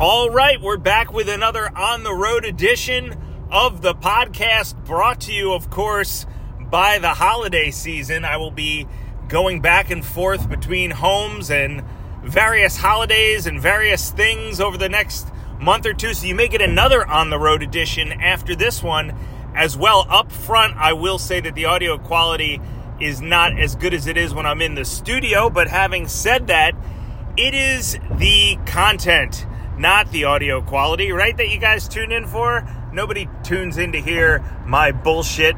All right, we're back with another on the road edition of the podcast brought to you, of course, by the holiday season. I will be going back and forth between homes and various holidays and various things over the next month or two. So you may get another on the road edition after this one as well. Up front, I will say that the audio quality is not as good as it is when I'm in the studio, but having said that, it is the content, not the audio quality, right? That you guys tune in for. Nobody tunes in to hear my bullshit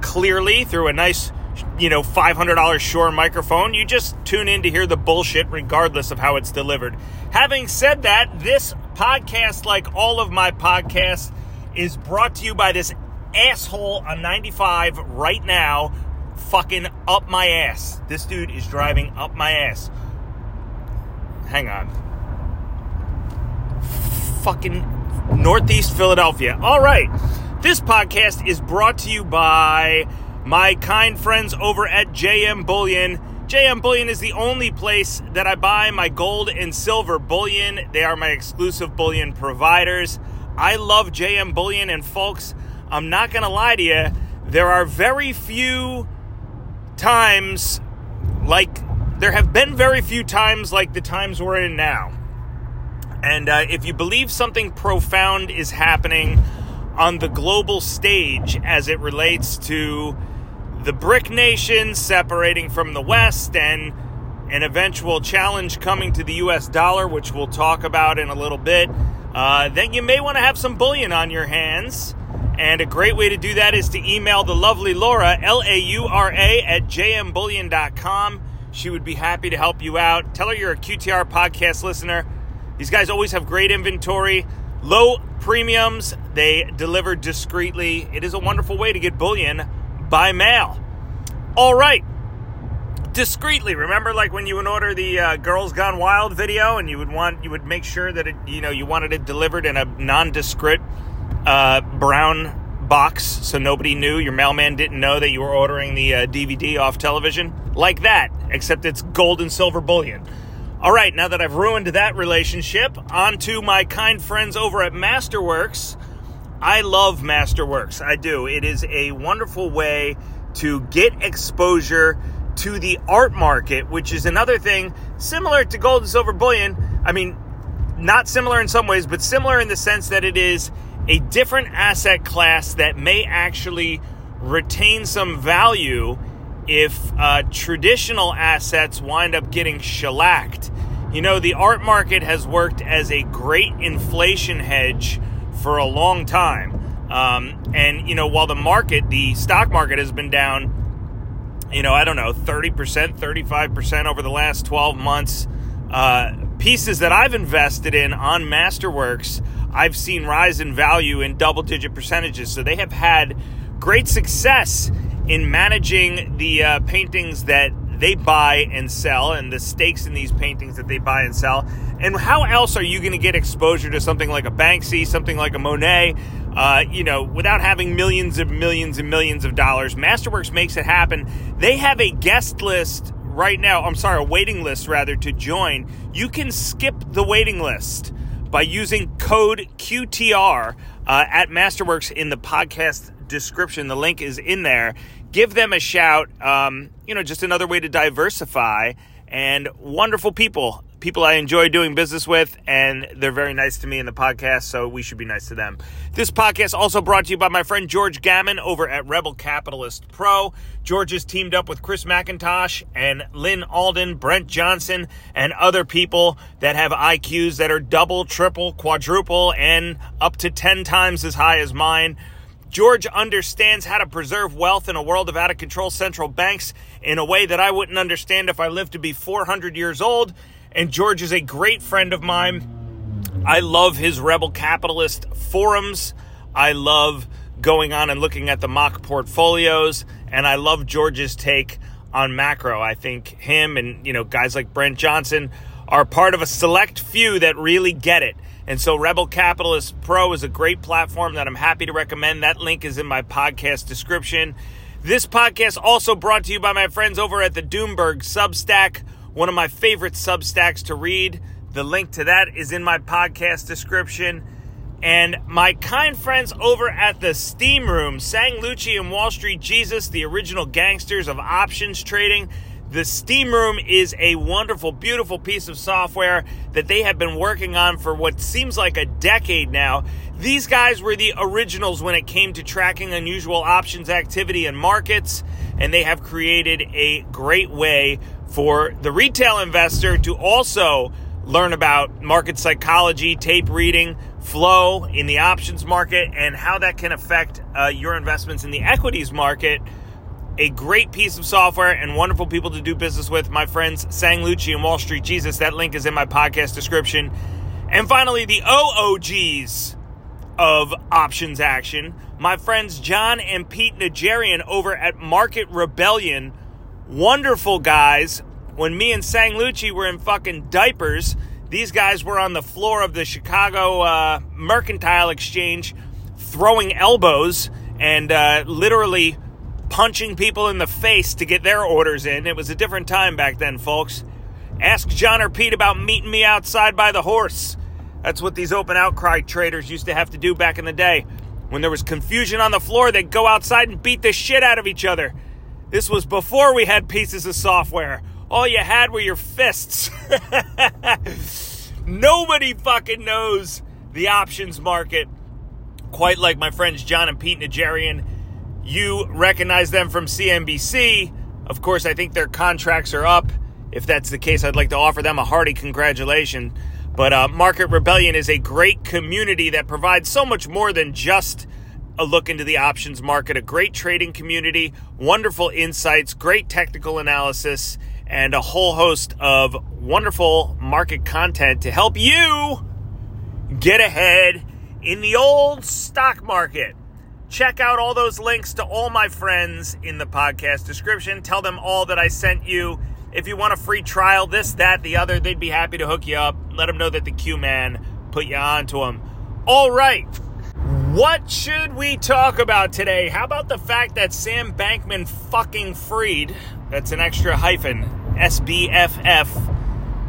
clearly through a nice, you know, $500 Shure microphone. You just tune in to hear the bullshit regardless of how it's delivered. Having said that, this podcast, like all of my podcasts, is brought to you by this asshole on 95 right now, fucking up my ass. This dude is driving up my ass. Hang on. Fucking Northeast Philadelphia. All right. This podcast is brought to you by my kind friends over at JM Bullion. JM Bullion is the only place that I buy my gold and silver bullion. They are my exclusive bullion providers. I love JM Bullion, and folks, I'm not going to lie to you, there are very few times like there have been very few times like the times we're in now. And uh, if you believe something profound is happening on the global stage as it relates to the BRIC nations separating from the West and an eventual challenge coming to the US dollar, which we'll talk about in a little bit, uh, then you may want to have some bullion on your hands. And a great way to do that is to email the lovely Laura, L A U R A, at jmbullion.com. She would be happy to help you out. Tell her you're a QTR podcast listener. These guys always have great inventory, low premiums, they deliver discreetly. It is a wonderful way to get bullion by mail. All right. Discreetly, remember like when you would order the uh, Girls Gone Wild video and you would want you would make sure that it you know you wanted it delivered in a nondescript uh, brown box so nobody knew your mailman didn't know that you were ordering the uh, DVD off television like that except it's gold and silver bullion. All right, now that I've ruined that relationship, on to my kind friends over at Masterworks. I love Masterworks. I do. It is a wonderful way to get exposure to the art market, which is another thing similar to gold and silver bullion. I mean, not similar in some ways, but similar in the sense that it is a different asset class that may actually retain some value if uh, traditional assets wind up getting shellacked. You know, the art market has worked as a great inflation hedge for a long time. Um, and, you know, while the market, the stock market has been down, you know, I don't know, 30%, 35% over the last 12 months, uh, pieces that I've invested in on Masterworks, I've seen rise in value in double digit percentages. So they have had great success in managing the uh, paintings that they buy and sell and the stakes in these paintings that they buy and sell. And how else are you going to get exposure to something like a Banksy, something like a Monet, uh, you know, without having millions and millions and millions of dollars? Masterworks makes it happen. They have a guest list right now. I'm sorry, a waiting list rather to join. You can skip the waiting list by using code QTR uh, at Masterworks in the podcast description. The link is in there. Give them a shout. Um, you know, just another way to diversify. And wonderful people, people I enjoy doing business with, and they're very nice to me in the podcast, so we should be nice to them. This podcast also brought to you by my friend George Gammon over at Rebel Capitalist Pro. George teamed up with Chris MacIntosh and Lyn Alden, Brent Johnson, and other people that have IQs that are double, triple, quadruple, and up to 10 times as high as mine George understands how to preserve wealth in a world of out of control central banks in a way that I wouldn't understand if I lived to be 400 years old. And George is a great friend of mine. I love his Rebel Capitalist forums. I love going on and looking at the mock portfolios. And I love George's take on macro. I think him and, you know, guys like Brent Johnson are part of a select few that really get it. And so Rebel Capitalist Pro is a great platform that I'm happy to recommend. That link is in my podcast description. This podcast also brought to you by my friends over at the Doomberg Substack, one of my favorite Substacks to read. The link to that is in my podcast description. And my kind friends over at the Steam Room, Sang Lucci and Wall Street Jesus, the original gangsters of options trading. The Steam Room is a wonderful, beautiful piece of software that they have been working on for what seems like a decade now. These guys were the originals when it came to tracking unusual options activity in markets, and they have created a great way for the retail investor to also learn about market psychology, tape reading, flow in the options market, and how that can affect uh, your investments in the equities market. A great piece of software and wonderful people to do business with. My friends Sang Lucci and Wall Street Jesus. That link is in my podcast description. And finally, the OOGs of options action. My friends John and Pete Najarian over at Market Rebellion. Wonderful guys when me and Sang Lucci were in fucking diapers, these guys were on the floor of the Chicago uh, Mercantile Exchange throwing elbows and uh, literally punching people in the face to get their orders in. It was a different time back then, folks. Ask John or Pete about meeting me outside by the horse. That's what these open outcry traders used to have to do back in the day. When there was confusion on the floor, they'd go outside and beat the shit out of each other. This was before we had pieces of software all you had were your fists. Nobody fucking knows the options market quite like my friends John and Pete Najarian. You recognize them from CNBC. Of course, I think their contracts are up. If that's the case, I'd like to offer them a hearty congratulations. But uh, Market Rebellion is a great community that provides so much more than just a look into the options market, a great trading community, wonderful insights, great technical analysis, and a whole host of wonderful market content to help you get ahead in the old stock market. Check out all those links to all my friends in the podcast description. Tell them all that I sent you. If you want a free trial, this, that, the other, they'd be happy to hook you up. Let them know that the Q Man put you on to them. All right. What should we talk about today? How about the fact that Sam Bankman fucking freed? that's an extra hyphen, SBFF,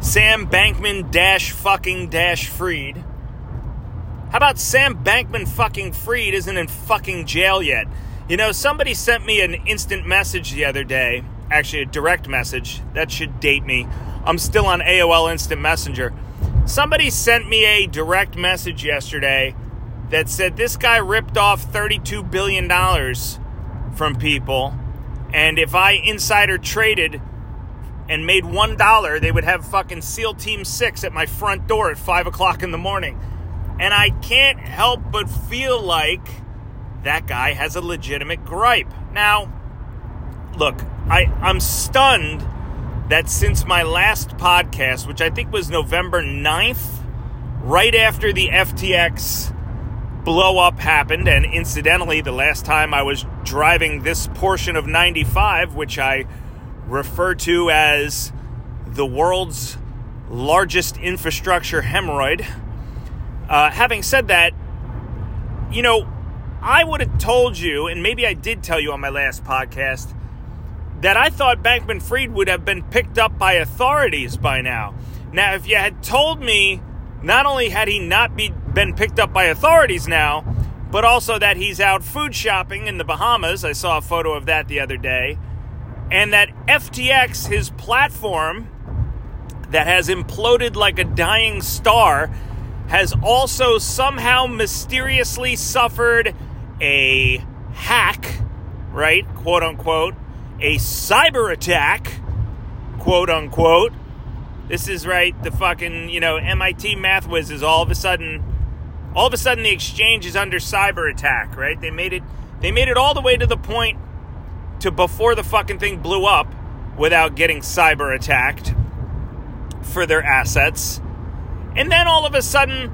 Sam Bankman dash fucking dash Fried. How about Sam Bankman fucking Freed isn't in fucking jail yet? You know, somebody sent me an instant message the other day, actually a direct message. That should date me. I'm still on AOL Instant Messenger. Somebody sent me a direct message yesterday that said this guy ripped off $32 billion from people. And if I insider traded and made $1, they would have fucking SEAL Team 6 at my front door at 5 o'clock in the morning. And I can't help but feel like that guy has a legitimate gripe. Now, look, I, I'm stunned that since my last podcast, which I think was November 9th, right after the FTX blow up happened, and incidentally, the last time I was driving this portion of 95, which I refer to as the world's largest infrastructure hemorrhoid. Uh, having said that, you know, I would have told you, and maybe I did tell you on my last podcast, that I thought Bankman Fried would have been picked up by authorities by now. Now, if you had told me not only had he not be, been picked up by authorities now, but also that he's out food shopping in the Bahamas. I saw a photo of that the other day. And that FTX, his platform that has imploded like a dying star, has also somehow mysteriously suffered a hack, right? Quote unquote, a cyber attack, quote unquote this is right. The fucking you know MIT math whizzes all of a sudden, all of a sudden the exchange is under cyber attack. Right? They made it. They made it all the way to the point to before the fucking thing blew up without getting cyber attacked for their assets. And then all of a sudden,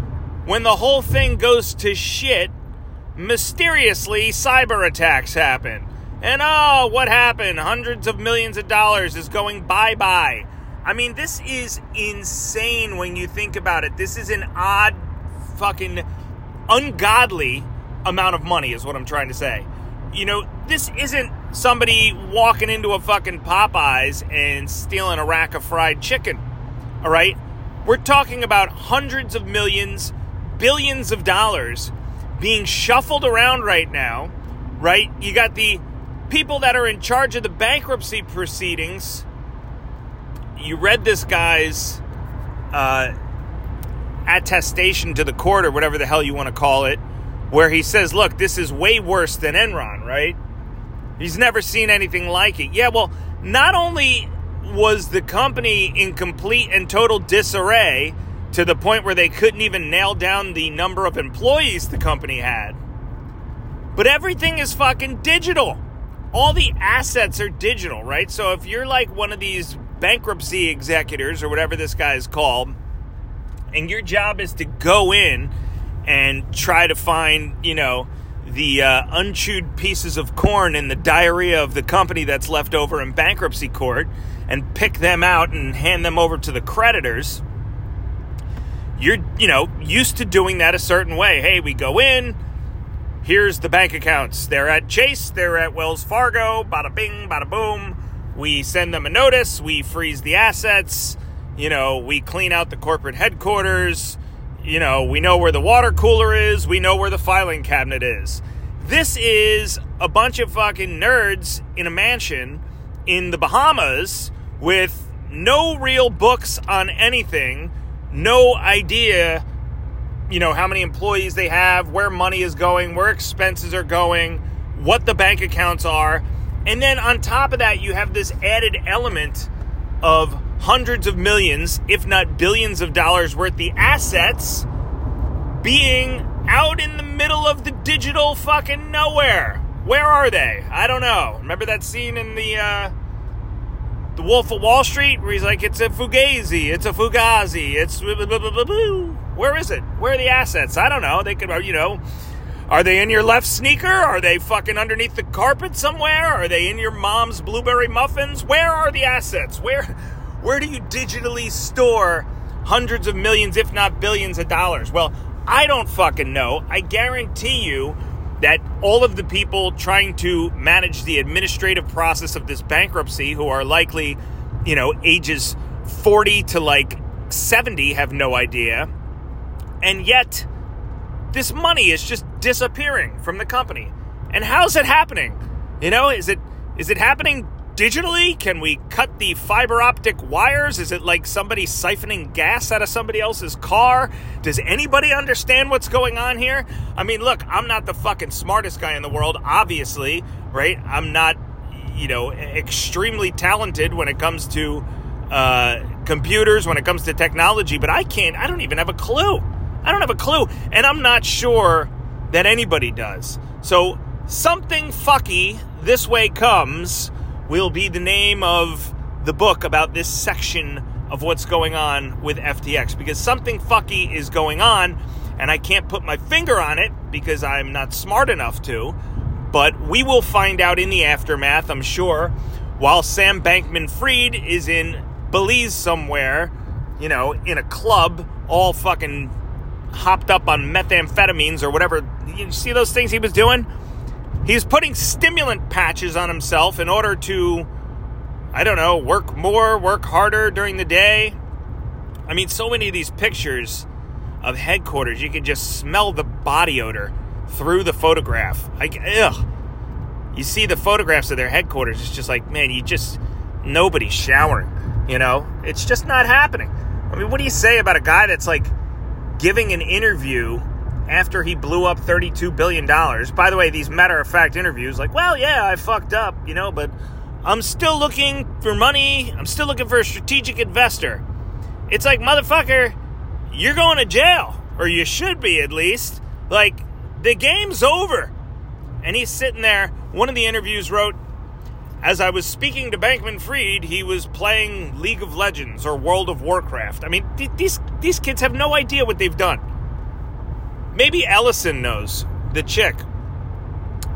when the whole thing goes to shit, mysteriously cyber attacks happen. And oh, what happened? Hundreds of millions of dollars is going bye bye. I mean, this is insane when you think about it. This is an odd, fucking, ungodly amount of money, is what I'm trying to say. You know, this isn't somebody walking into a fucking Popeyes and stealing a rack of fried chicken. All right? We're talking about hundreds of millions, billions of dollars being shuffled around right now, right? You got the people that are in charge of the bankruptcy proceedings. You read this guy's uh, attestation to the court, or whatever the hell you want to call it, where he says, look, this is way worse than Enron, right? He's never seen anything like it. Yeah, well, not only was the company in complete and total disarray to the point where they couldn't even nail down the number of employees the company had, but everything is fucking digital. All the assets are digital, right? So if you're like one of these bankruptcy executors or whatever this guy is called, and your job is to go in and try to find, you know, the uh, unchewed pieces of corn in the diarrhea of the company that's left over in bankruptcy court and pick them out and hand them over to the creditors you're you know used to doing that a certain way. Hey we go in here's the bank accounts. They're at chase they're at wells fargo bada bing bada boom. We send them a notice we freeze the assets you know we clean out the corporate headquarters. You know, we know where the water cooler is, we know where the filing cabinet is. This is a bunch of fucking nerds in a mansion in the Bahamas with no real books on anything, no idea, you know, how many employees they have, where money is going, where expenses are going, what the bank accounts are. And then on top of that, you have this added element of hundreds of millions, if not billions of dollars worth the assets being out in the middle of the digital fucking nowhere. Where are they? I don't know. Remember that scene in the uh, the Wolf of Wall Street where he's like, "It's a fugazi, it's a fugazi, it's where is it? Where are the assets? I don't know. They could, you know, are they in your left sneaker? Are they fucking underneath the carpet somewhere? Are they in your mom's blueberry muffins? Where are the assets? Where where do you digitally store hundreds of millions, if not billions of dollars? Well, I don't fucking know. I guarantee you that all of the people trying to manage the administrative process of this bankruptcy, who are likely, you know, ages 40 to like 70, have no idea. And yet, this money is just disappearing from the company. And how's it happening? You know, is it is it happening digitally? Can we cut the fiber optic wires? Is it like somebody siphoning gas out of somebody else's car? Does anybody understand what's going on here? I mean, look, I'm not the fucking smartest guy in the world, obviously, right? I'm not, you know, extremely talented when it comes to uh, computers, when it comes to technology, but I can't, I don't even have a clue. I don't have a clue. And I'm not sure that anybody does. So, something fucky this way comes will be the name of the book about this section of what's going on with FTX because something fucky is going on and I can't put my finger on it because I'm not smart enough to. But we will find out in the aftermath, I'm sure, while Sam Bankman Fried is in Belize somewhere, you know, in a club, all fucking hopped up on methamphetamines or whatever. You see those things he was doing? He's putting stimulant patches on himself in order to, I don't know, work more, work harder during the day. I mean, so many of these pictures of headquarters, you can just smell the body odor through the photograph. Like, ugh. You see the photographs of their headquarters, it's just like, man, you just, nobody's showering, you know? It's just not happening. I mean, what do you say about a guy that's like giving an interview after he blew up $32 billion. By the way, these matter of fact interviews, like, well, yeah, I fucked up, you know, but I'm still looking for money. I'm still looking for a strategic investor. It's like, motherfucker, you're going to jail, or you should be at least. Like, the game's over. And he's sitting there. One of the interviews wrote, as I was speaking to Bankman Fried, he was playing League of Legends or World of Warcraft. I mean, th- these these kids have no idea what they've done. Maybe Ellison knows, the chick,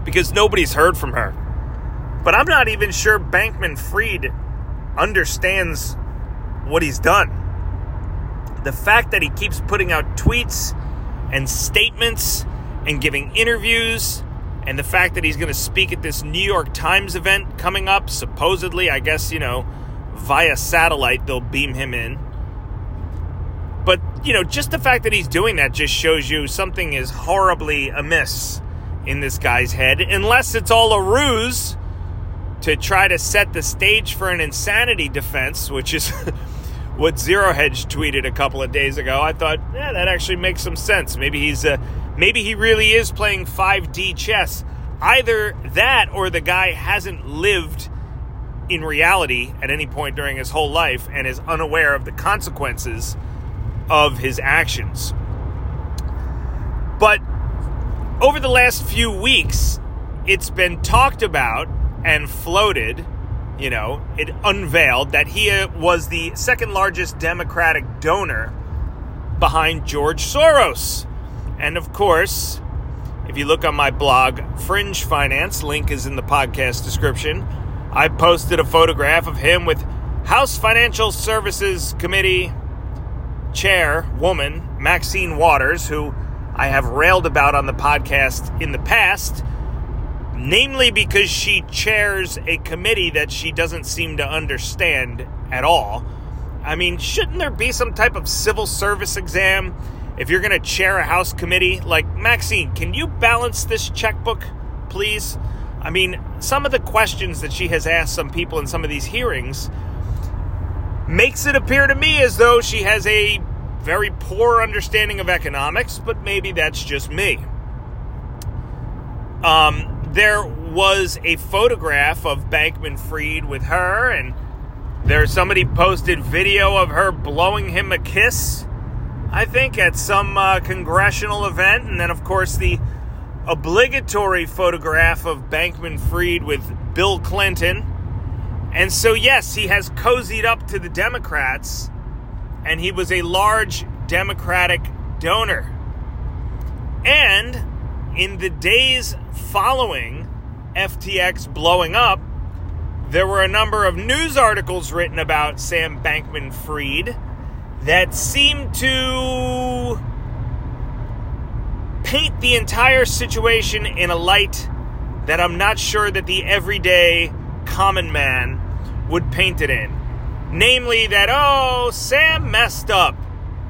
because nobody's heard from her. But I'm not even sure Bankman Fried understands what he's done. The fact that he keeps putting out tweets and statements and giving interviews, and the fact that he's going to speak at this New York Times event coming up, supposedly, I guess, you know, via satellite, they'll beam him in. You know, just the fact that he's doing that just shows you something is horribly amiss in this guy's head, unless it's all a ruse to try to set the stage for an insanity defense, which is what Zero Hedge tweeted a couple of days ago. I thought, yeah, that actually makes some sense. Maybe he's uh, maybe he really is playing 5D chess. Either that or the guy hasn't lived in reality at any point during his whole life and is unaware of the consequences of his actions. But over the last few weeks, it's been talked about and floated, you know, it unveiled that he uh, was the second largest Democratic donor behind George Soros. And of course, if you look on my blog, Fringe Finance, link is in the podcast description, I posted a photograph of him with House Financial Services Committee chair woman, Maxine Waters, who I have railed about on the podcast in the past, namely because she chairs a committee that she doesn't seem to understand at all. I mean, shouldn't there be some type of civil service exam if you're going to chair a House committee? Like, Maxine, can you balance this checkbook, please? I mean, some of the questions that she has asked some people in some of these hearings makes it appear to me as though she has a very poor understanding of economics, but maybe that's just me. Um, there was a photograph of Bankman Fried with her, and there's somebody posted video of her blowing him a kiss, I think, at some uh, congressional event. And then, of course, the obligatory photograph of Bankman Fried with Bill Clinton. And so, yes, he has cozied up to the Democrats, and he was a large Democratic donor. And in the days following FTX blowing up, there were a number of news articles written about Sam Bankman Fried that seemed to paint the entire situation in a light that I'm not sure that the everyday common man would paint it in. Namely, that, oh, Sam messed up.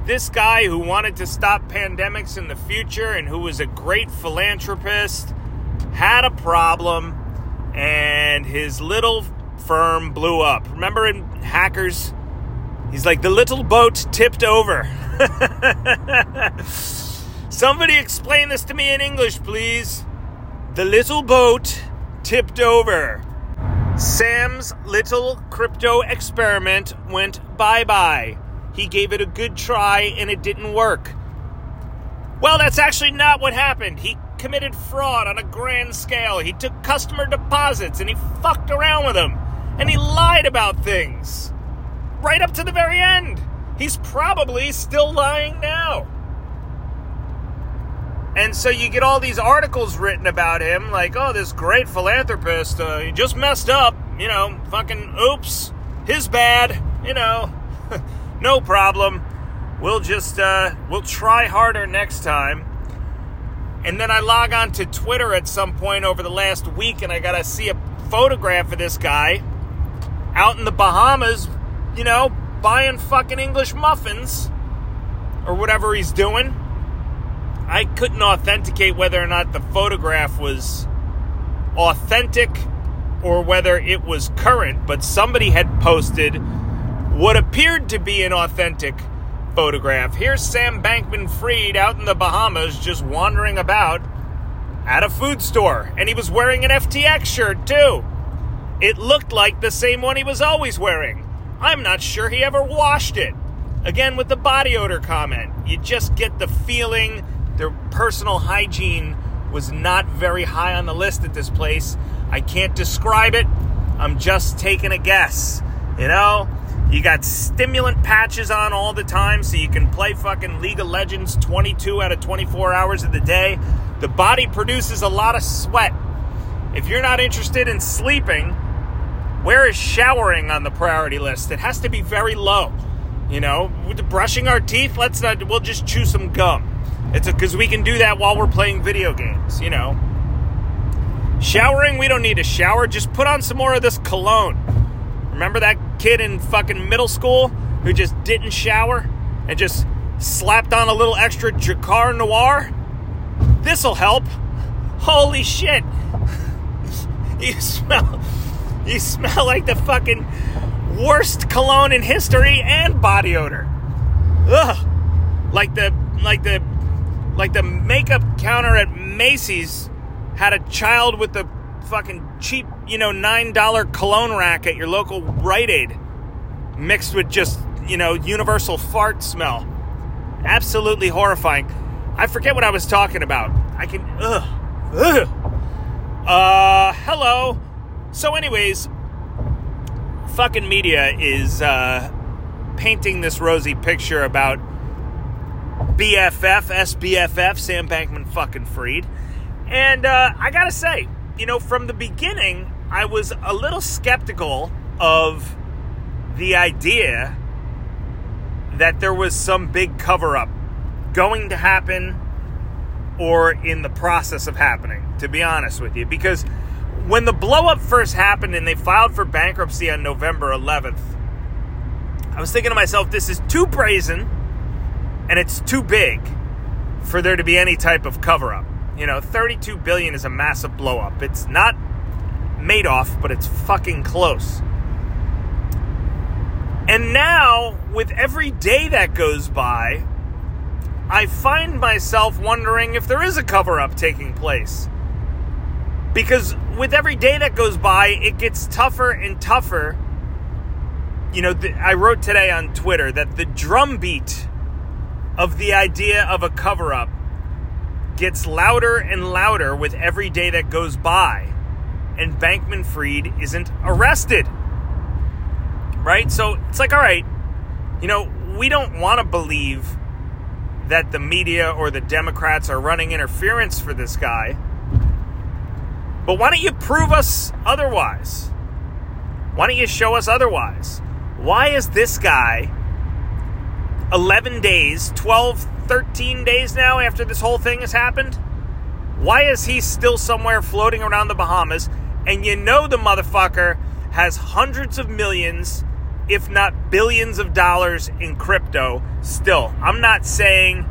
This guy who wanted to stop pandemics in the future and who was a great philanthropist had a problem and his little firm blew up. Remember in Hackers? He's like, the little boat tipped over. Somebody explain this to me in English, please. The little boat tipped over. Sam's little crypto experiment went bye bye. He gave it a good try and it didn't work. Well, that's actually not what happened. He committed fraud on a grand scale. He took customer deposits and he fucked around with them. And he lied about things. Right up to the very end. He's probably still lying now. And so you get all these articles written about him, like, oh, this great philanthropist, uh, he just messed up, you know, fucking oops, his bad, you know, no problem. We'll just, uh, we'll try harder next time. And then I log on to Twitter at some point over the last week and I gotta see a photograph of this guy out in the Bahamas, you know, buying fucking English muffins or whatever he's doing I couldn't authenticate whether or not the photograph was authentic or whether it was current, but somebody had posted what appeared to be an authentic photograph. Here's Sam Bankman Fried out in the Bahamas just wandering about at a food store, and he was wearing an FTX shirt too. It looked like the same one he was always wearing. I'm not sure he ever washed it. Again, with the body odor comment, you just get the feeling their personal hygiene was not very high on the list at this place. I can't describe it. I'm just taking a guess. You know, you got stimulant patches on all the time so you can play fucking League of Legends 22 out of 24 hours of the day. The body produces a lot of sweat. If you're not interested in sleeping, where is showering on the priority list? It has to be very low. You know, with brushing our teeth, let's not, we'll just chew some gum. It's because we can do that while we're playing video games, you know. Showering, we don't need to shower. Just put on some more of this cologne. Remember that kid in fucking middle school who just didn't shower and just slapped on a little extra Drakkar Noir. This'll help. Holy shit. You smell you smell like the fucking worst cologne in history and body odor. Ugh. Like the like the like the makeup counter at Macy's had a child with the fucking cheap, you know, $9 cologne rack at your local Rite Aid mixed with just, you know, universal fart smell. Absolutely horrifying. I forget what I was talking about. I can ugh. Ugh. Uh, hello. So, anyways, fucking media is uh, painting this rosy picture about BFF, SBFF, Sam Bankman fucking freed. And uh, I gotta say, you know, from the beginning, I was a little skeptical of the idea that there was some big cover up going to happen or in the process of happening, to be honest with you. Because when the blowup first happened and they filed for bankruptcy on November 11th, I was thinking to myself, this is too brazen and it's too big for there to be any type of cover up. You know, 32 billion is a massive blow up. It's not Madoff, but it's fucking close. And now, with every day that goes by, I find myself wondering if there is a cover up taking place. Because with every day that goes by, it gets tougher and tougher. You know, I wrote today on Twitter that the drumbeat of the idea of a cover up gets louder and louder with every day that goes by, and Bankman Fried isn't arrested. Right? So it's like, all right, you know, we don't want to believe that the media or the Democrats are running interference for this guy. But why don't you prove us otherwise? Why don't you show us otherwise? Why is this guy 11 days, 12, 13 days now after this whole thing has happened? Why is he still somewhere floating around the Bahamas? And you know the motherfucker has hundreds of millions if not billions of dollars in crypto still. I'm not saying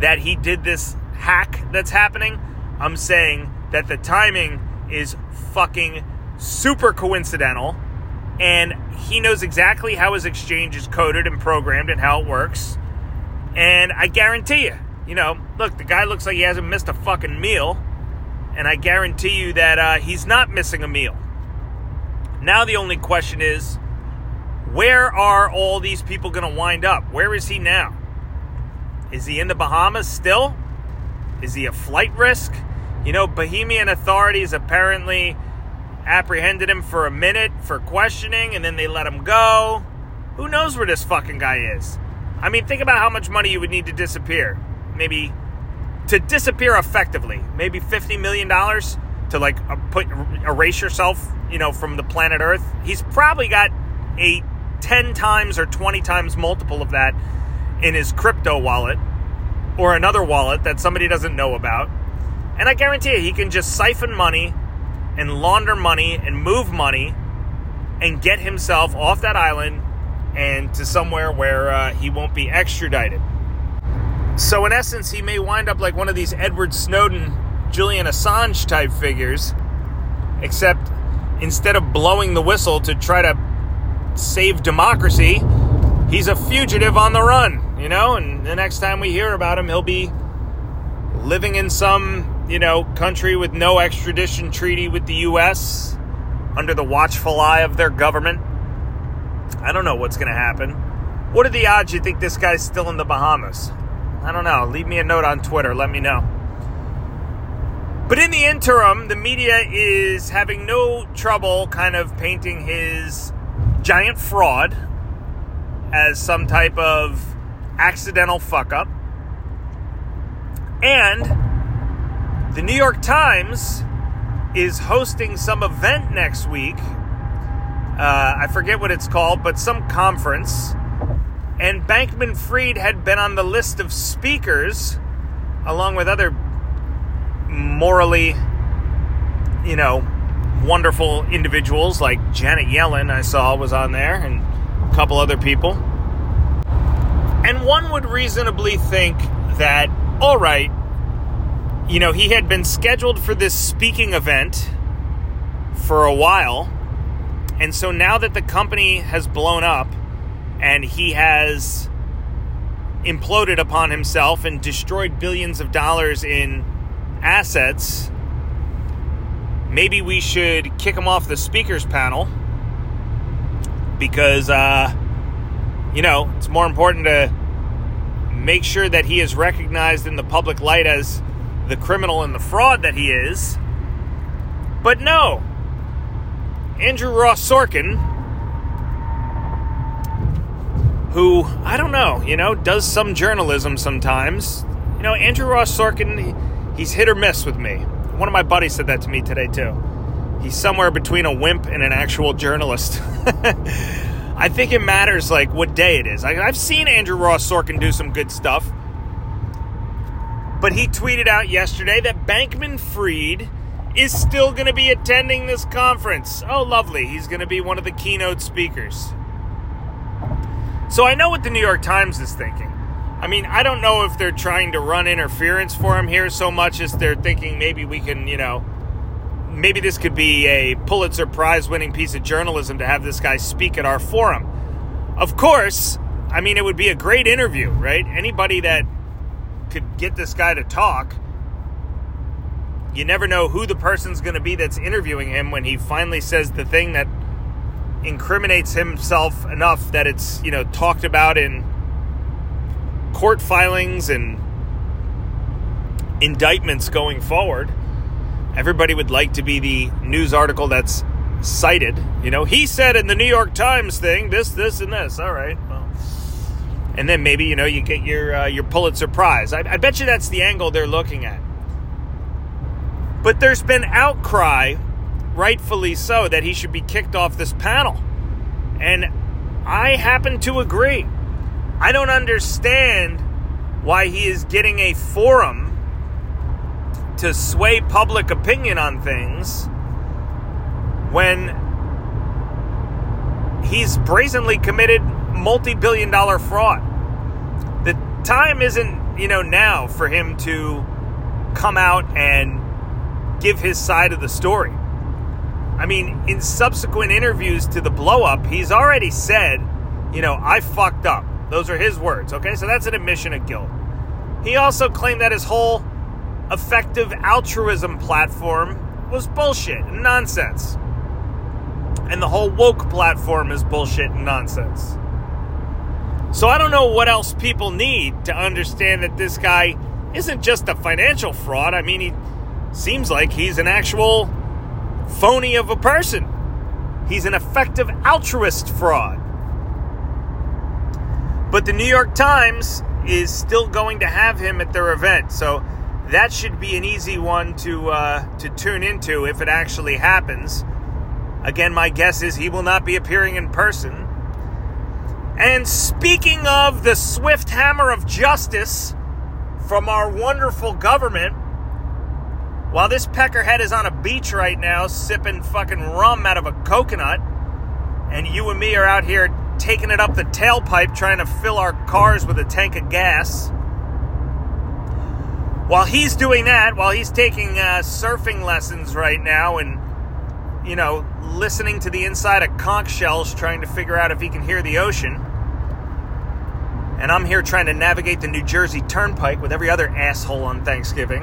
that he did this hack that's happening. I'm saying that the timing is fucking super coincidental and he knows exactly how his exchange is coded and programmed and how it works. And I guarantee you, you know, look, the guy looks like he hasn't missed a fucking meal. And I guarantee you that uh, he's not missing a meal. Now the only question is where are all these people going to wind up? Where is he now? Is he in the Bahamas still? Is he a flight risk? You know, Bahamian authorities apparently apprehended him for a minute for questioning and then they let him go. Who knows where this fucking guy is? I mean, think about how much money you would need to disappear. Maybe to disappear effectively, maybe $50 million to like put erase yourself, you know, from the planet Earth. He's probably got a 10 times or 20 times multiple of that in his crypto wallet or another wallet that somebody doesn't know about. And I guarantee you, he can just siphon money and launder money and move money and get himself off that island and to somewhere where uh, he won't be extradited. So, in essence, he may wind up like one of these Edward Snowden, Julian Assange type figures, except instead of blowing the whistle to try to save democracy, he's a fugitive on the run, you know? And the next time we hear about him, he'll be living in some, you know, country with no extradition treaty with the U.S., under the watchful eye of their government. I don't know what's going to happen. What are the odds you think this guy's still in the Bahamas? I don't know. Leave me a note on Twitter. Let me know. But in the interim, the media is having no trouble kind of painting his giant fraud as some type of accidental fuck up. And the New York Times is hosting some event next week. Uh, I forget what it's called, but some conference. And Bankman Fried had been on the list of speakers, along with other morally, you know, wonderful individuals like Janet Yellen, I saw was on there, and a couple other people. And one would reasonably think that, all right, you know, he had been scheduled for this speaking event for a while. And so now that the company has blown up and he has imploded upon himself and destroyed billions of dollars in assets, maybe we should kick him off the speakers panel because, uh, you know, it's more important to make sure that he is recognized in the public light as the criminal and the fraud that he is. But no, Andrew Ross Sorkin, who, I don't know, you know, does some journalism sometimes. You know, Andrew Ross Sorkin, he's hit or miss with me. One of my buddies said that to me today, too. He's somewhere between a wimp and an actual journalist. I think it matters, like, what day it is. I've seen Andrew Ross Sorkin do some good stuff. But he tweeted out yesterday that Bankman Fried is still going to be attending this conference. Oh, lovely. He's going to be one of the keynote speakers. So I know what the New York Times is thinking. I mean, I don't know if they're trying to run interference for him here so much as they're thinking maybe we can, you know, maybe this could be a Pulitzer Prize winning piece of journalism to have this guy speak at our forum. Of course, I mean, it would be a great interview, right? Anybody that could get this guy to talk you never know who the person's going to be that's interviewing him when he finally says the thing that incriminates himself enough that it's, you know, talked about in court filings and indictments going forward. Everybody would like to be the news article that's cited. You know, he said in the New York Times thing this, this, and this. All right, and then maybe you know you get your uh, your Pulitzer Prize. I, I bet you that's the angle they're looking at. But there's been outcry, rightfully so, that he should be kicked off this panel. And I happen to agree. I don't understand why he is getting a forum to sway public opinion on things when he's brazenly committed multi-billion dollar fraud. Time isn't, you know, now for him to come out and give his side of the story. I mean, in subsequent interviews to the blowup, he's already said, you know, I fucked up. Those are his words, okay? So that's an admission of guilt. He also claimed that his whole effective altruism platform was bullshit and nonsense. And the whole woke platform is bullshit and nonsense. So I don't know what else people need to understand that this guy isn't just a financial fraud. I mean, he seems like he's an actual phony of a person. He's an effective altruist fraud. But the New York Times is still going to have him at their event, so that should be an easy one to uh, to tune into if it actually happens. Again, my guess is he will not be appearing in person. And speaking of the swift hammer of justice from our wonderful government, while this peckerhead is on a beach right now sipping fucking rum out of a coconut, and you and me are out here taking it up the tailpipe trying to fill our cars with a tank of gas. While he's doing that, while he's taking uh, surfing lessons right now and, you know, listening to the inside of conch shells trying to figure out if he can hear the ocean, and I'm here trying to navigate the New Jersey Turnpike with every other asshole on Thanksgiving.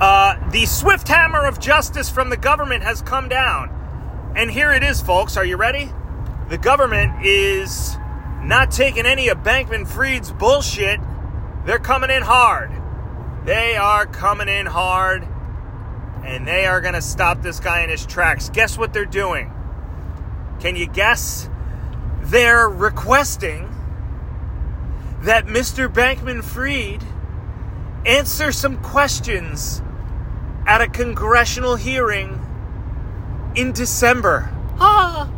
Uh, the swift hammer of justice from the government has come down. And here it is, folks. Are you ready? The government is not taking any of Bankman Fried's bullshit. They're coming in hard. They are coming in hard. And they are going to stop this guy in his tracks. Guess what they're doing? Can you guess? They're requesting that Mr. Bankman Fried answer some questions at a congressional hearing in December. Ah,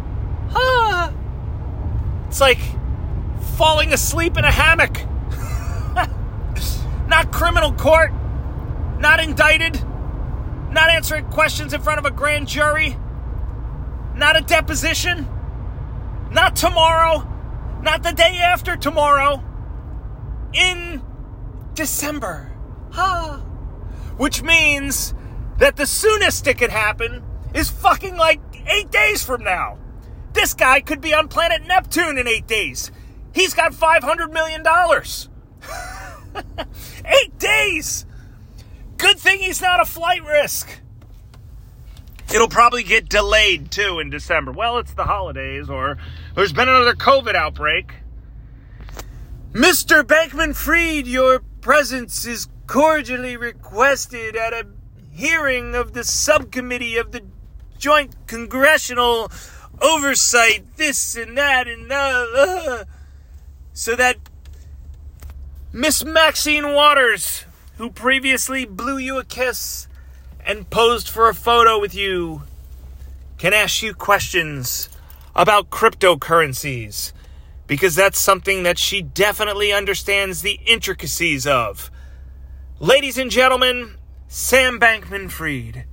ah. It's like falling asleep in a hammock. not criminal court, not indicted, not answering questions in front of a grand jury, not a deposition, not tomorrow, not the day after tomorrow, in December. Ha! Which means that the soonest it could happen is fucking like eight days from now. This guy could be on planet Neptune in eight days. He's got $500 million. eight days! Good thing he's not a flight risk. It'll probably get delayed too in December. Well, it's the holidays, or there's been another COVID outbreak. Mr. Bankman Fried, your presence is cordially requested at a hearing of the subcommittee of the Joint Congressional Oversight, this and that, and uh, uh, so that Miss Maxine Waters, who previously blew you a kiss and posed for a photo with you, can ask you questions about cryptocurrencies because that's something that she definitely understands the intricacies of. Ladies and gentlemen, Sam Bankman Fried.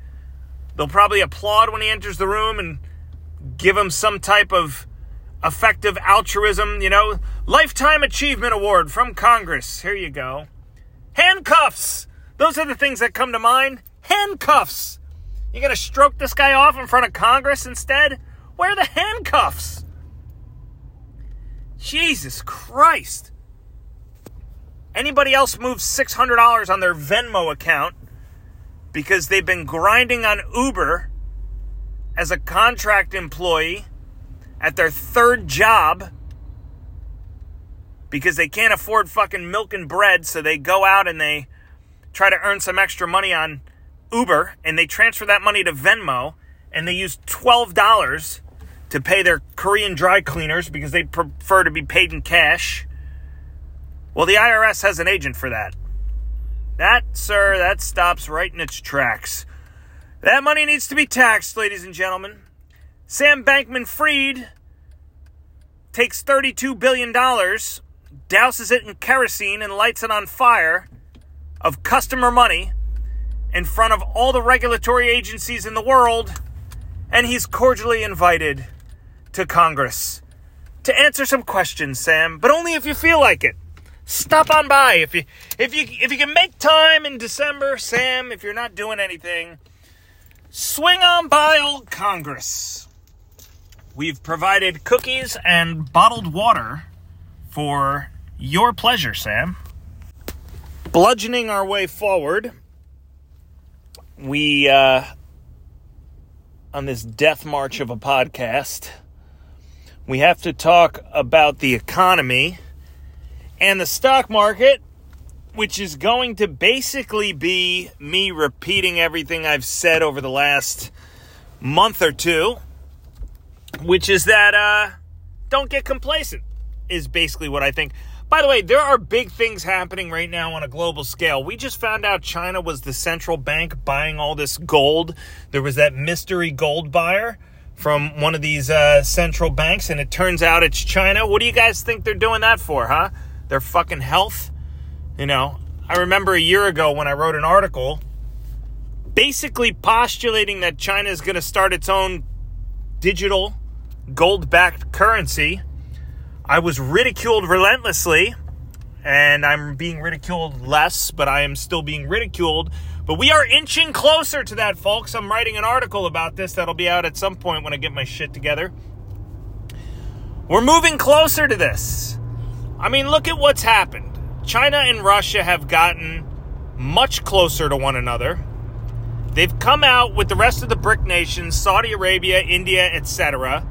They'll probably applaud when he enters the room and give him some type of effective altruism, you know, lifetime achievement award from Congress. Here you go. Handcuffs. Those are the things that come to mind. Handcuffs. You gonna stroke this guy off in front of Congress instead? Where are the handcuffs? Jesus Christ. Anybody else moves $600 on their Venmo account because they've been grinding on Uber as a contract employee at their third job because they can't afford fucking milk and bread, so they go out and they try to earn some extra money on Uber and they transfer that money to Venmo and they use $12 to pay their Korean dry cleaners because they prefer to be paid in cash. Well, the IRS has an agent for that. That, sir, that stops right in its tracks. That money needs to be taxed, ladies and gentlemen. Sam Bankman Fried takes $32 billion, douses it in kerosene, and lights it on fire of customer money in front of all the regulatory agencies in the world, and he's cordially invited to Congress to answer some questions, Sam, but only if you feel like it. Stop on by if you if you if you can make time in December, Sam, if you're not doing anything, swing on by old Congress. We've provided cookies and bottled water for your pleasure, Sam. Bludgeoning our way forward, we, uh, on this death march of a podcast, we have to talk about the economy and the stock market, which is going to basically be me repeating everything I've said over the last month or two, which is that uh, don't get complacent, is basically what I think. By the way, there are big things happening right now on a global scale. We just found out China was the central bank buying all this gold. There was that mystery gold buyer from one of these uh, central banks, and it turns out it's China. What do you guys think they're doing that for, huh? Their fucking health? You know, I remember a year ago when I wrote an article basically postulating that China is going to start its own digital gold backed currency I was ridiculed relentlessly, and I'm being ridiculed less, but I am still being ridiculed. But we are inching closer to that, folks. I'm writing an article about this that'll be out at some point when I get my shit together. We're moving closer to this. I mean, look at what's happened. China and Russia have gotten much closer to one another. They've come out with the rest of the BRIC nations, Saudi Arabia, India, etc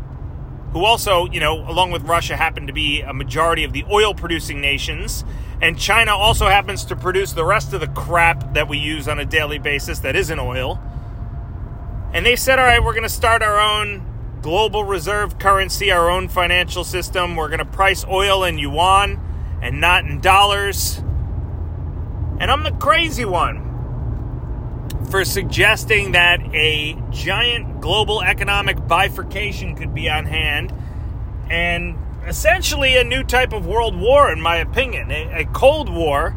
who also, you know, along with Russia, happen to be a majority of the oil producing nations. And China also happens to produce the rest of the crap that we use on a daily basis that isn't oil. And they said, all right, we're going to start our own global reserve currency, our own financial system. We're going to price oil in yuan and not in dollars. And I'm the crazy one for suggesting that a giant global economic bifurcation could be on hand and essentially a new type of world war, in my opinion. A, a Cold War,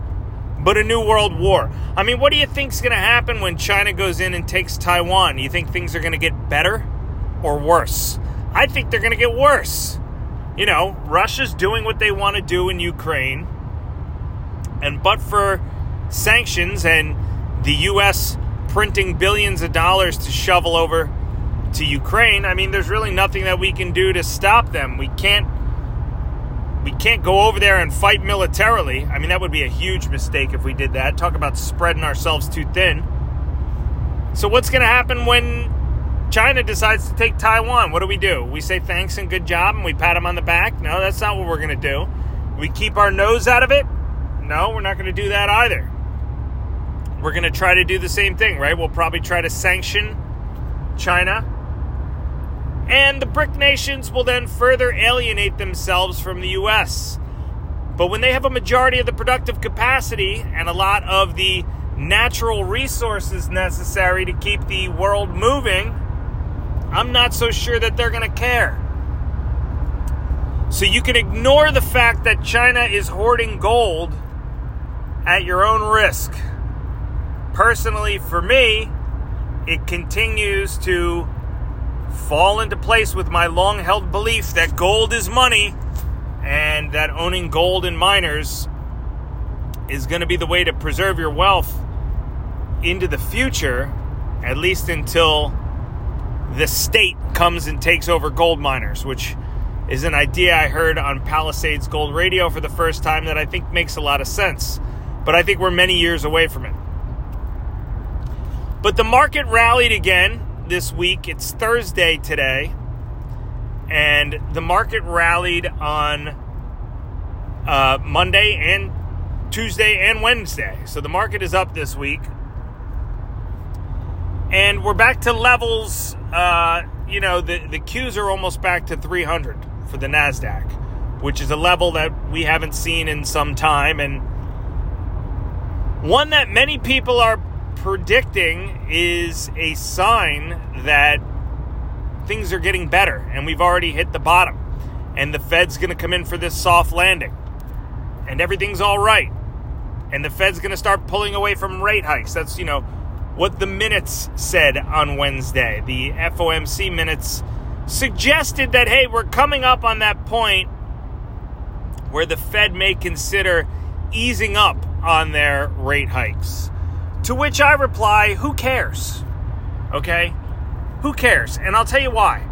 but a new world war. I mean, what do you think is going to happen when China goes in and takes Taiwan? You think things are going to get better or worse? I think they're going to get worse. you know, Russia's doing what they want to do in Ukraine. And but for sanctions and the U.S. printing billions of dollars to shovel over to Ukraine, I mean, there's really nothing that we can do to stop them. We can't. We can't go over there and fight militarily. I mean, that would be a huge mistake if we did that. Talk about spreading ourselves too thin. So, what's going to happen when China decides to take Taiwan? What do we do? We say thanks and good job and we pat them on the back? No, that's not what we're going to do. We keep our nose out of it? No, we're not going to do that either. We're going to try to do the same thing, right? We'll probably try to sanction China and the BRIC nations will then further alienate themselves from the U.S. But when they have a majority of the productive capacity and a lot of the natural resources necessary to keep the world moving, I'm not so sure that they're going to care. So you can ignore the fact that China is hoarding gold at your own risk. Personally, for me, it continues to fall into place with my long held belief that gold is money and that owning gold and miners is going to be the way to preserve your wealth into the future, at least until the state comes and takes over gold miners, which is an idea I heard on Palisades Gold Radio for the first time that I think makes a lot of sense. But I think we're many years away from it. But the market rallied again this week. It's Thursday today, and the market rallied on uh, Monday and Tuesday and Wednesday. So the market is up this week. And we're back to levels, uh, you know, the, the Qs are almost back to 300 for the NASDAQ, which is a level that we haven't seen in some time. And one that many people are predicting is a sign that things are getting better and we've already hit the bottom and the Fed's going to come in for this soft landing and everything's all right. And the Fed's going to start pulling away from rate hikes. That's, you know, what the minutes said on Wednesday. The FOMC minutes suggested that, hey, we're coming up on that point where the Fed may consider easing up on their rate hikes. To which I reply, who cares? Okay? Who cares? And I'll tell you why.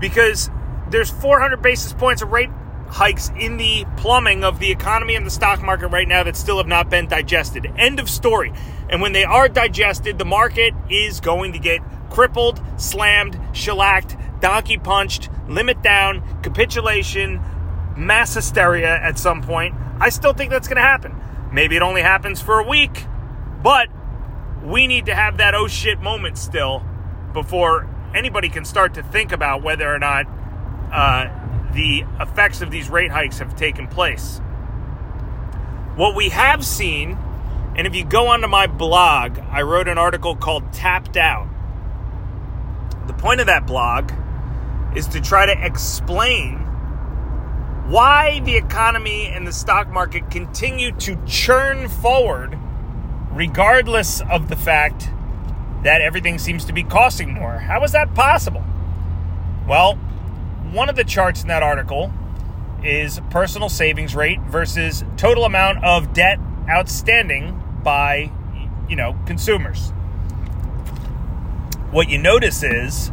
Because there's 400 basis points of rate hikes in the plumbing of the economy and the stock market right now that still have not been digested. End of story. And when they are digested, the market is going to get crippled, slammed, shellacked, donkey punched, limit down, capitulation, mass hysteria at some point. I still think that's going to happen. Maybe it only happens for a week, but we need to have that oh shit moment still before anybody can start to think about whether or not uh, the effects of these rate hikes have taken place. What we have seen, and if you go onto my blog, I wrote an article called Tapped Out. The point of that blog is to try to explain why the economy and the stock market continue to churn forward regardless of the fact that everything seems to be costing more. How is that possible? Well, one of the charts in that article is personal savings rate versus total amount of debt outstanding by you know consumers. What you notice is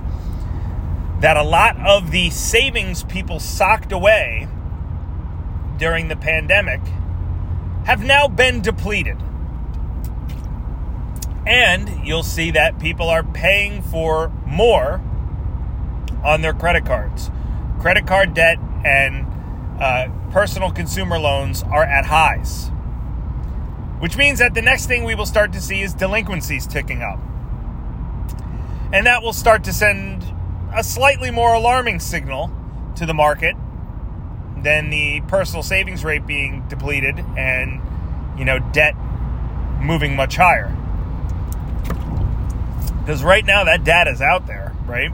that a lot of the savings people socked away during the pandemic have now been depleted. And you'll see that people are paying for more on their credit cards. Credit card debt and uh, personal consumer loans are at highs, which means that the next thing we will start to see is delinquencies ticking up. And that will start to send a slightly more alarming signal to the market than the personal savings rate being depleted and, you know, debt moving much higher. Because right now that data is out there, right?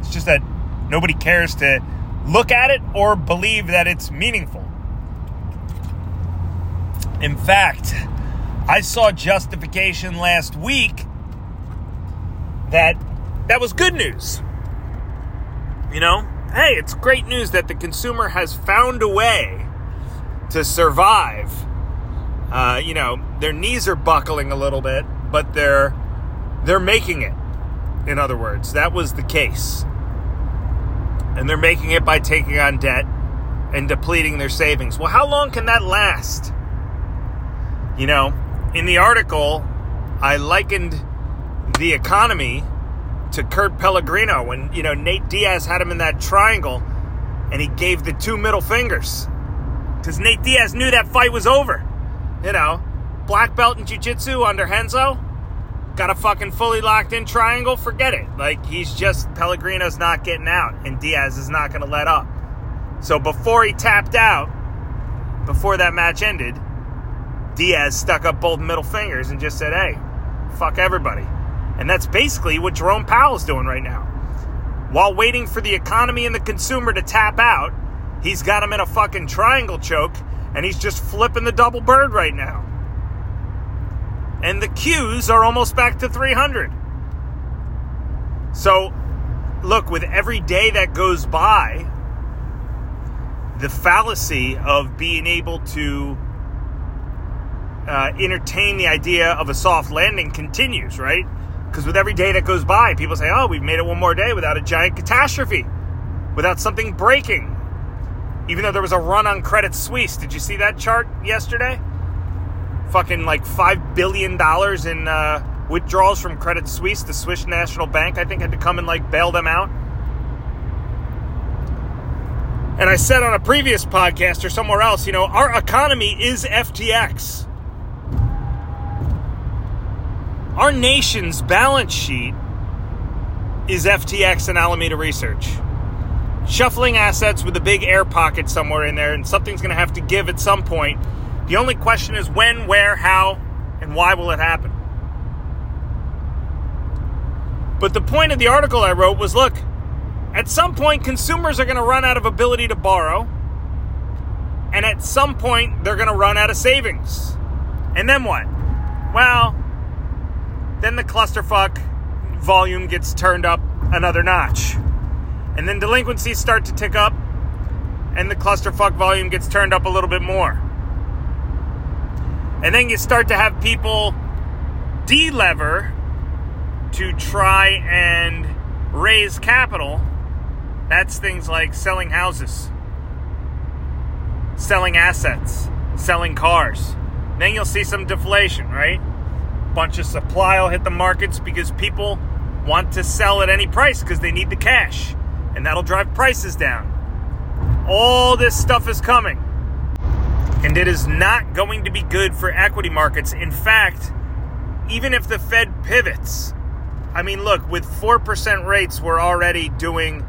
It's just that nobody cares to look at it or believe that it's meaningful. In fact, I saw justification last week that that was good news. You know, hey, it's great news that the consumer has found a way to survive. Uh, you know, their knees are buckling a little bit, but they're they're making it. In other words, that was the case. And they're making it by taking on debt and depleting their savings. Well, how long can that last? You know, in the article, I likened the economy to Kurt Pellegrino when, you know, Nate Diaz had him in that triangle and he gave the two middle fingers. Because Nate Diaz knew that fight was over. You know, black belt in jiu jitsu under Renzo, got a fucking fully locked in triangle, forget it. Like, he's just, Pellegrino's not getting out and Diaz is not going to let up. So before he tapped out, before that match ended, Diaz stuck up both middle fingers and just said, hey, fuck everybody. And that's basically what Jerome Powell's doing right now. While waiting for the economy and the consumer to tap out, he's got him in a fucking triangle choke and he's just flipping the double bird right now. And the Qs are almost back to 300. So, look, with every day that goes by, the fallacy of being able to uh, entertain the idea of a soft landing continues, right? Because with every day that goes by, people say, oh, we've made it one more day without a giant catastrophe, without something breaking. Even though there was a run on Credit Suisse. Did you see that chart yesterday? Fucking like $5 billion in uh, withdrawals from Credit Suisse, the Swiss National Bank, I think, had to come and like bail them out. And I said on a previous podcast or somewhere else, you know, our economy is FTX. Our nation's balance sheet is FTX and Alameda Research. Shuffling assets with a big air pocket somewhere in there, and something's going to have to give at some point. The only question is when, where, how, and why will it happen? But the point of the article I wrote was look, at some point, consumers are going to run out of ability to borrow, and at some point, they're going to run out of savings. And then what? Well, then the clusterfuck volume gets turned up another notch. And then delinquencies start to tick up, and the clusterfuck volume gets turned up a little bit more. And then you start to have people delever to try and raise capital. That's things like selling houses, selling assets, selling cars. Then you'll see some deflation, right? bunch of supply will hit the markets because people want to sell at any price because they need the cash. And that'll drive prices down. All this stuff is coming. And it is not going to be good for equity markets. In fact, even if the Fed pivots, I mean, look, with 4% rates, we're already doing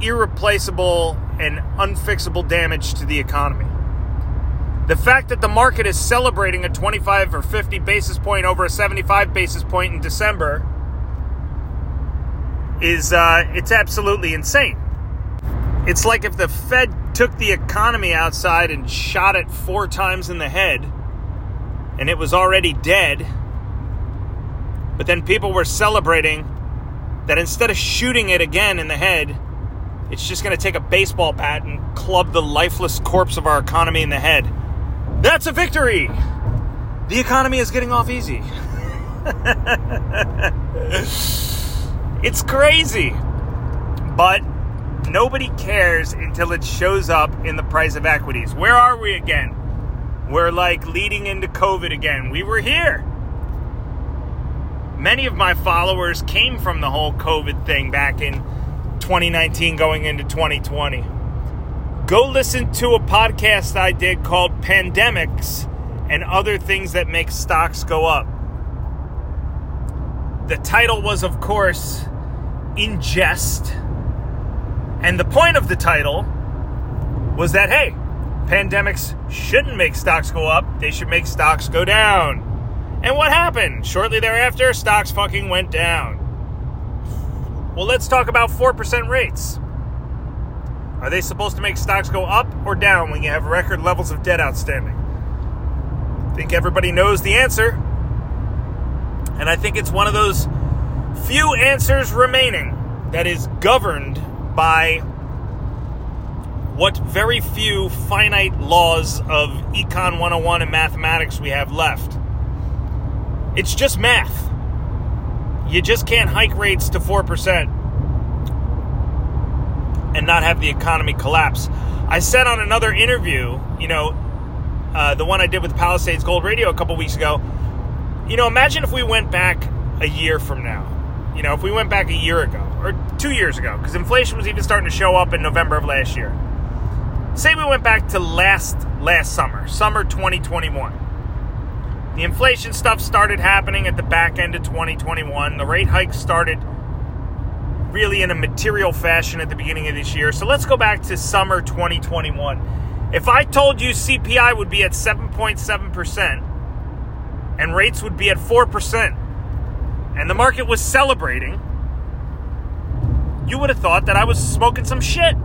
irreplaceable and unfixable damage to the economy. The fact that the market is celebrating a 25 or 50 basis point over a 75 basis point in December is uh, it's absolutely insane. It's like if the Fed took the economy outside and shot it four times in the head and it was already dead, but then people were celebrating that instead of shooting it again in the head, it's just going to take a baseball bat and club the lifeless corpse of our economy in the head. That's a victory! The economy is getting off easy. it's crazy. But nobody cares until it shows up in the price of equities. Where are we again? We're like leading into COVID again. We were here. Many of my followers came from the whole COVID thing back in 2019 going into 2020 go listen to a podcast I did called Pandemics and Other Things That Make Stocks Go Up. The title was, of course, In Jest. And the point of the title was that, hey, pandemics shouldn't make stocks go up, they should make stocks go down. And what happened? Shortly thereafter, stocks fucking went down. Well, let's talk about 4% rates. Are they supposed to make stocks go up or down when you have record levels of debt outstanding? I think everybody knows the answer. And I think it's one of those few answers remaining that is governed by what very few finite laws of Econ 101 and mathematics we have left. It's just math. You just can't hike rates to 4% and not have the economy collapse. I said on another interview, you know, uh, the one I did with Palisades Gold Radio a couple weeks ago, you know, imagine if we went back a year from now. You know, if we went back a year ago or two years ago, because inflation was even starting to show up in November of last year. Say we went back to last last summer, summer 2021. The inflation stuff started happening at the back end of 2021. The rate hikes started really in a material fashion at the beginning of this year. So let's go back to summer 2021. If I told you CPI would be at 7.7% and rates would be at 4%, and the market was celebrating, you would have thought that I was smoking some shit.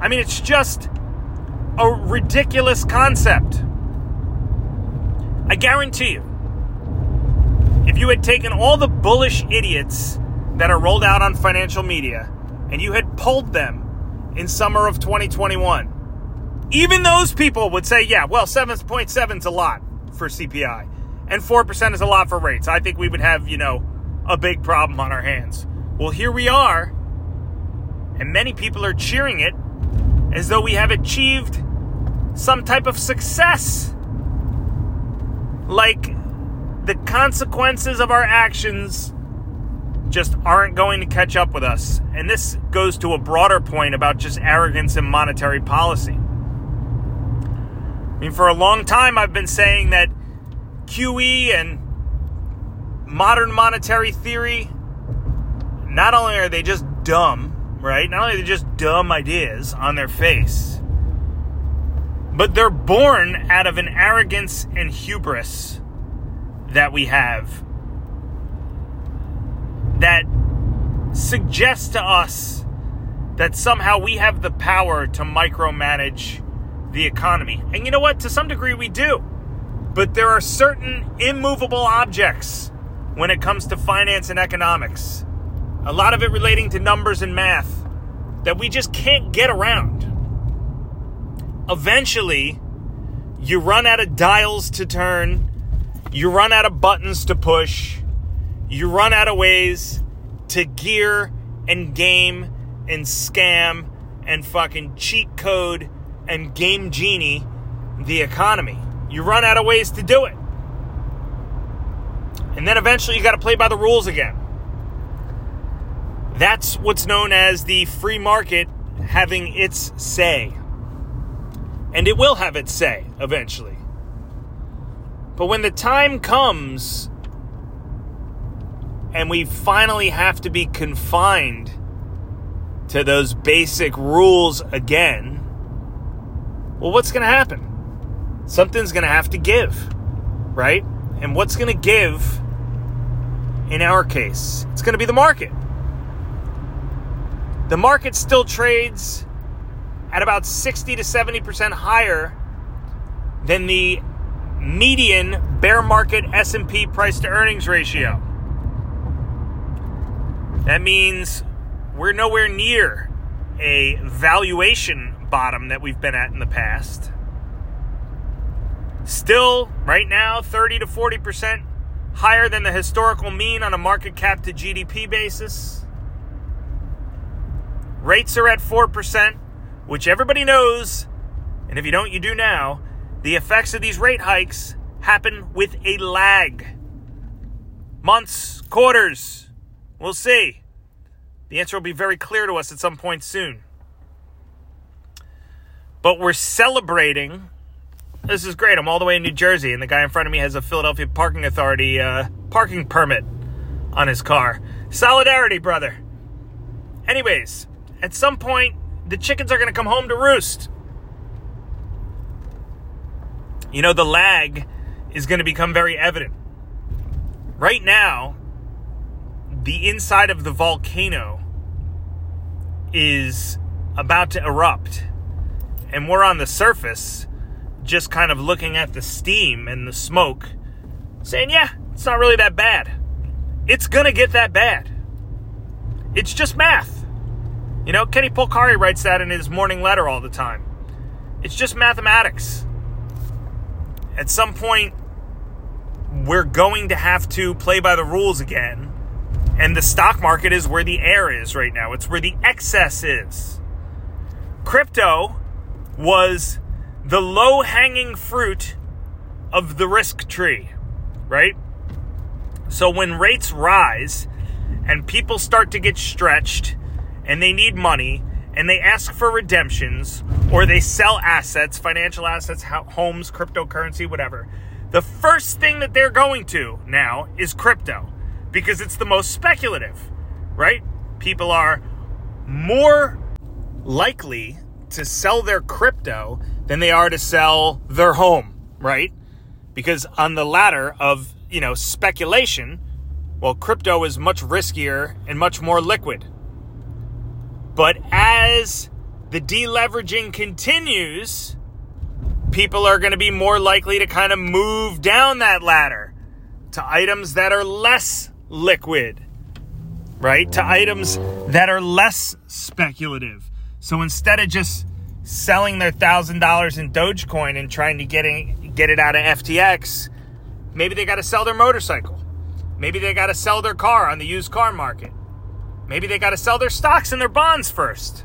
I mean, it's just a ridiculous concept. I guarantee you, if you had taken all the bullish idiots that are rolled out on financial media and you had pulled them in summer of 2021, even those people would say, yeah, well, 7.7 is a lot for CPI and 4% is a lot for rates. I think we would have, you know, a big problem on our hands. Well, here we are, and many people are cheering it as though we have achieved some type of success like the consequences of our actions just aren't going to catch up with us. And this goes to a broader point about just arrogance in monetary policy. I mean, for a long time, I've been saying that QE and modern monetary theory, not only are they just dumb, right? Not only are they just dumb ideas on their face, but they're born out of an arrogance and hubris that we have that suggests to us that somehow we have the power to micromanage the economy. And you know what? To some degree, we do. But there are certain immovable objects when it comes to finance and economics, a lot of it relating to numbers and math, that we just can't get around eventually you run out of dials to turn, you run out of buttons to push, you run out of ways to gear and game and scam and fucking cheat code and game genie the economy. You run out of ways to do it. And then eventually you got to play by the rules again. That's what's known as the free market having its say. And it will have its say eventually. But when the time comes and we finally have to be confined to those basic rules again, well, what's going to happen? Something's going to have to give, right? And what's going to give in our case? It's going to be the market. The market still trades at about 60 to 70% higher than the median bear market S&P price to earnings ratio. That means we're nowhere near a valuation bottom that we've been at in the past. Still, right now, 30 to 40% higher than the historical mean on a market cap to GDP basis. Rates are at 4% which everybody knows, and if you don't, you do now, the effects of these rate hikes happen with a lag. Months, quarters, we'll see. The answer will be very clear to us at some point soon. But we're celebrating. This is great. I'm all the way in New Jersey, and the guy in front of me has a Philadelphia Parking Authority uh, parking permit on his car. Solidarity, brother. Anyways, at some point, the chickens are going to come home to roost. You know, the lag is going to become very evident. Right now, the inside of the volcano is about to erupt. And we're on the surface, just kind of looking at the steam and the smoke, saying, yeah, it's not really that bad. It's going to get that bad. It's just math. You know, Kenny Polcari writes that in his morning letter all the time. It's just mathematics. At some point, we're going to have to play by the rules again. And the stock market is where the air is right now, it's where the excess is. Crypto was the low hanging fruit of the risk tree, right? So when rates rise and people start to get stretched and they need money and they ask for redemptions or they sell assets, financial assets, homes, cryptocurrency, whatever, the first thing that they're going to now is crypto because it's the most speculative, right? People are more likely to sell their crypto than they are to sell their home, right? Because on the ladder of, you know, speculation, well, crypto is much riskier and much more liquid. But as the deleveraging continues, people are going to be more likely to kind of move down that ladder to items that are less liquid, right? To items that are less speculative. So instead of just selling their $1,000 in Dogecoin and trying to get it, get it out of FTX, maybe they got to sell their motorcycle. Maybe they got to sell their car on the used car market. Maybe they got to sell their stocks and their bonds first.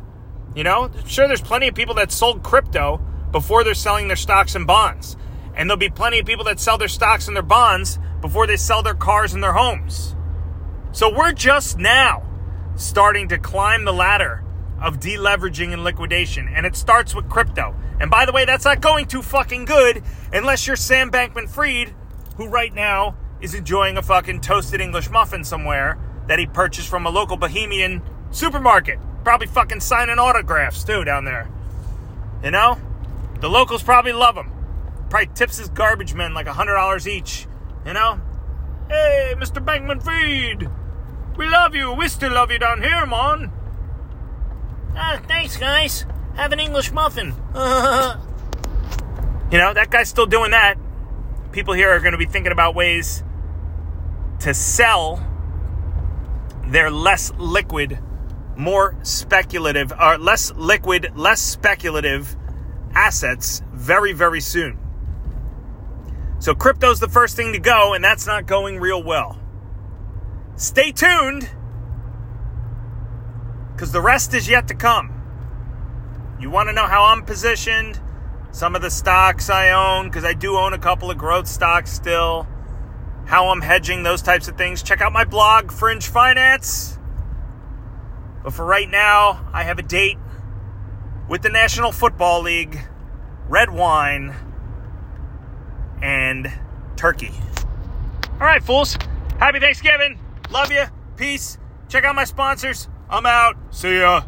You know, sure, there's plenty of people that sold crypto before they're selling their stocks and bonds. And there'll be plenty of people that sell their stocks and their bonds before they sell their cars and their homes. So we're just now starting to climb the ladder of deleveraging and liquidation. And it starts with crypto. And by the way, that's not going too fucking good unless you're Sam Bankman Fried, who right now is enjoying a fucking toasted English muffin somewhere that he purchased from a local Bahamian supermarket. Probably fucking signing autographs too down there. You know? The locals probably love him. Probably tips his garbage men like a $100 each. You know? Hey, Mr. Bankman Fried! We love you. We still love you down here, man. Ah, thanks, guys. Have an English muffin. you know, that guy's still doing that. People here are going to be thinking about ways to sell their less liquid, more speculative, or less liquid, less speculative assets very, very soon. So crypto's the first thing to go, and that's not going real well. Stay tuned, because the rest is yet to come. You want to know how I'm positioned? Some of the stocks I own, because I do own a couple of growth stocks still how I'm hedging, those types of things, check out my blog, Fringe Finance. But for right now, I have a date with the National Football League, red wine, and turkey. All right, fools. Happy Thanksgiving. Love you. Peace. Check out my sponsors. I'm out. See ya.